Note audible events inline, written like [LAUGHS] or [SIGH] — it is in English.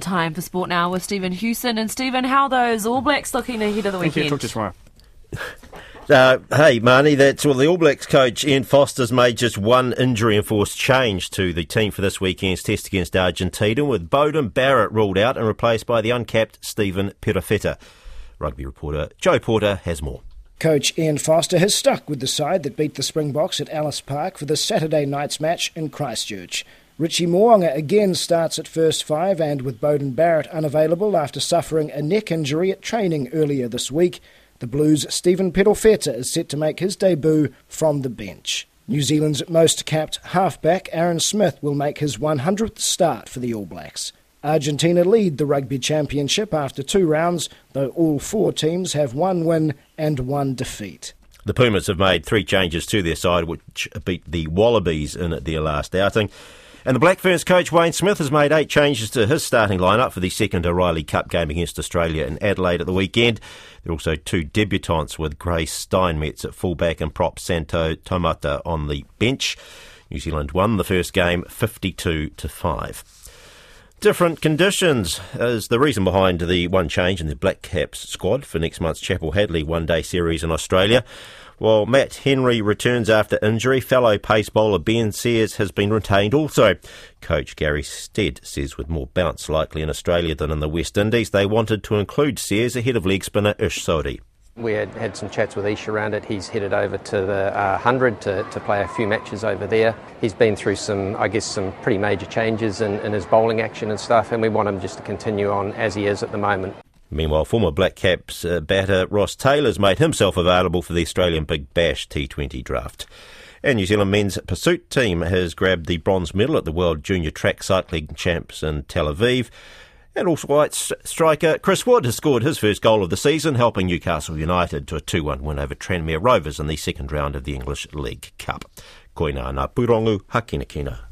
Time for sport now with Stephen Hewson. And Stephen, how are those All Blacks looking ahead of the Thank you. weekend? Talk to you [LAUGHS] tomorrow. Uh, hey, Marnie, that's well. The All Blacks coach Ian Foster's made just one injury-enforced change to the team for this weekend's test against Argentina, with Beauden Barrett ruled out and replaced by the uncapped Stephen Perofeta. Rugby reporter Joe Porter has more. Coach Ian Foster has stuck with the side that beat the Springboks at Ellis Park for the Saturday night's match in Christchurch. Richie Mo'unga again starts at first five, and with Beauden Barrett unavailable after suffering a neck injury at training earlier this week, the Blues' Stephen Perofeta is set to make his debut from the bench. New Zealand's most capped halfback Aaron Smith will make his 100th start for the All Blacks. Argentina lead the Rugby Championship after two rounds, though all four teams have one win and one defeat. The Pumas have made three changes to their side, which beat the Wallabies in their last outing. And the Black Ferns coach Wayne Smith has made eight changes to his starting lineup for the second O'Reilly Cup game against Australia in Adelaide at the weekend. There are also two debutants with Grace Steinmetz at fullback and prop Santo Taumata on the bench. New Zealand won the first game 52 to 5. Different conditions is the reason behind the one change in the Black Caps squad for next month's Chappell Hadlee one day series in Australia. While Matt Henry returns after injury, fellow pace bowler Ben Sears has been retained also. Coach Gary Stead says with more bounce likely in Australia than in the West Indies, they wanted to include Sears ahead of leg spinner Ish Sodhi. We had had some chats with Ish around it. He's headed over to the uh, 100 to, to play a few matches over there. He's been through some, I guess, some pretty major changes in, in his bowling action and stuff, and we want him just to continue on as he is at the moment. Meanwhile, former Black Caps uh, batter Ross Taylor's made himself available for the Australian Big Bash T20 draft. And New Zealand men's pursuit team has grabbed the bronze medal at the World Junior Track Cycling Champs in Tel Aviv. And also white striker Chris Wood has scored his first goal of the season, helping Newcastle United to a 2-1 win over Tranmere Rovers in the second round of the English League Cup. Koina na purongu hakinakina.